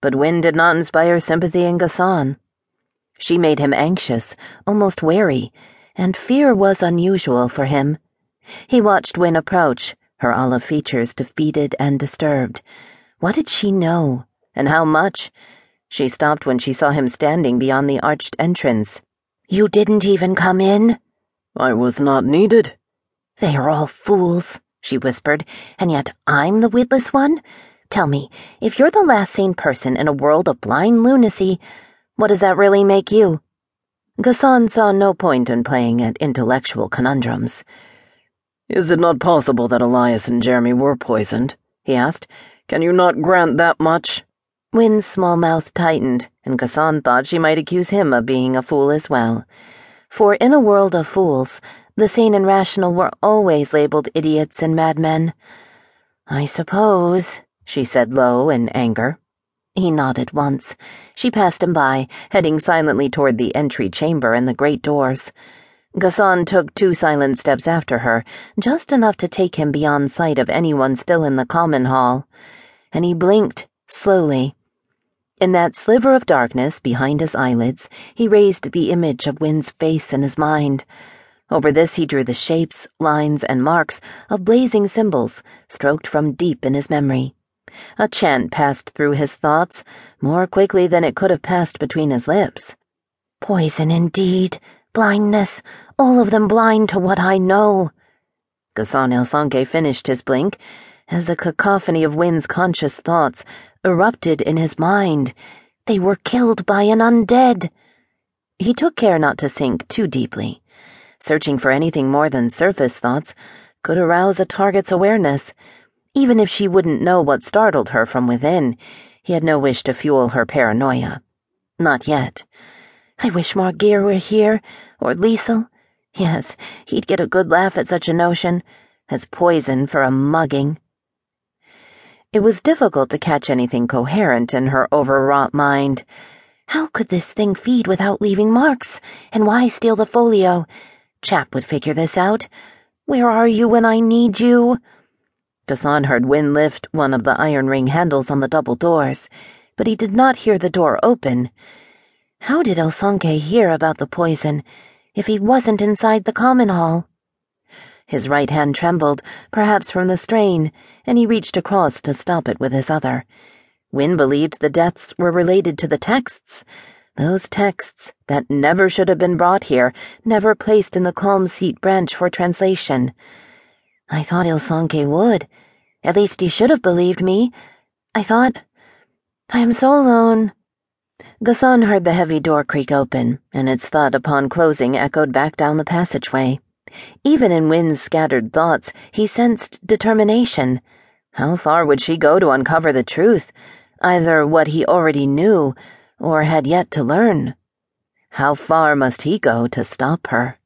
but Wynn did not inspire sympathy in Ghassan. She made him anxious, almost wary, and fear was unusual for him. He watched Wynn approach, her olive features defeated and disturbed. What did she know? And how much? She stopped when she saw him standing beyond the arched entrance. You didn't even come in? I was not needed. They are all fools, she whispered, and yet I'm the witless one? Tell me, if you're the last sane person in a world of blind lunacy, what does that really make you? Ghassan saw no point in playing at intellectual conundrums. Is it not possible that Elias and Jeremy were poisoned? he asked. Can you not grant that much? Wynn's small mouth tightened, and Ghassan thought she might accuse him of being a fool as well. For in a world of fools, the sane and rational were always labeled idiots and madmen. I suppose, she said low in anger. He nodded once. She passed him by, heading silently toward the entry chamber and the great doors. Ghassan took two silent steps after her, just enough to take him beyond sight of anyone still in the common hall. And he blinked, slowly. In that sliver of darkness behind his eyelids, he raised the image of Wynn's face in his mind. Over this he drew the shapes, lines, and marks of blazing symbols, stroked from deep in his memory. A chant passed through his thoughts more quickly than it could have passed between his lips. Poison indeed, blindness, all of them blind to what I know. Ghassan Il finished his blink as a cacophony of Wynn's conscious thoughts erupted in his mind. They were killed by an undead. He took care not to sink too deeply. Searching for anything more than surface thoughts could arouse a target's awareness even if she wouldn't know what startled her from within, he had no wish to fuel her paranoia. Not yet. I wish Magiere were here, or Leesil. Yes, he'd get a good laugh at such a notion, as poison for a mugging. It was difficult to catch anything coherent in her overwrought mind. How could this thing feed without leaving marks? And why steal the folio? Chap would figure this out. Where are you when I need you? Heard Wynn lift one of the iron ring handles on the double doors, but he did not hear the door open. How did Il'Sänke hear about the poison if he wasn't inside the common hall? His right hand trembled, perhaps from the strain, and he reached across to stop it with his other. Win believed the deaths were related to the texts. Those texts that never should have been brought here, never placed in the Calm Seat branch for translation. I thought Il'Sänke would. At least he should have believed me. I thought. I am so alone. Ghassan heard the heavy door creak open, and its thud upon closing echoed back down the passageway. Even in Wynn's scattered thoughts, he sensed determination. How far would she go to uncover the truth? Either what he already knew, or had yet to learn. How far must he go to stop her?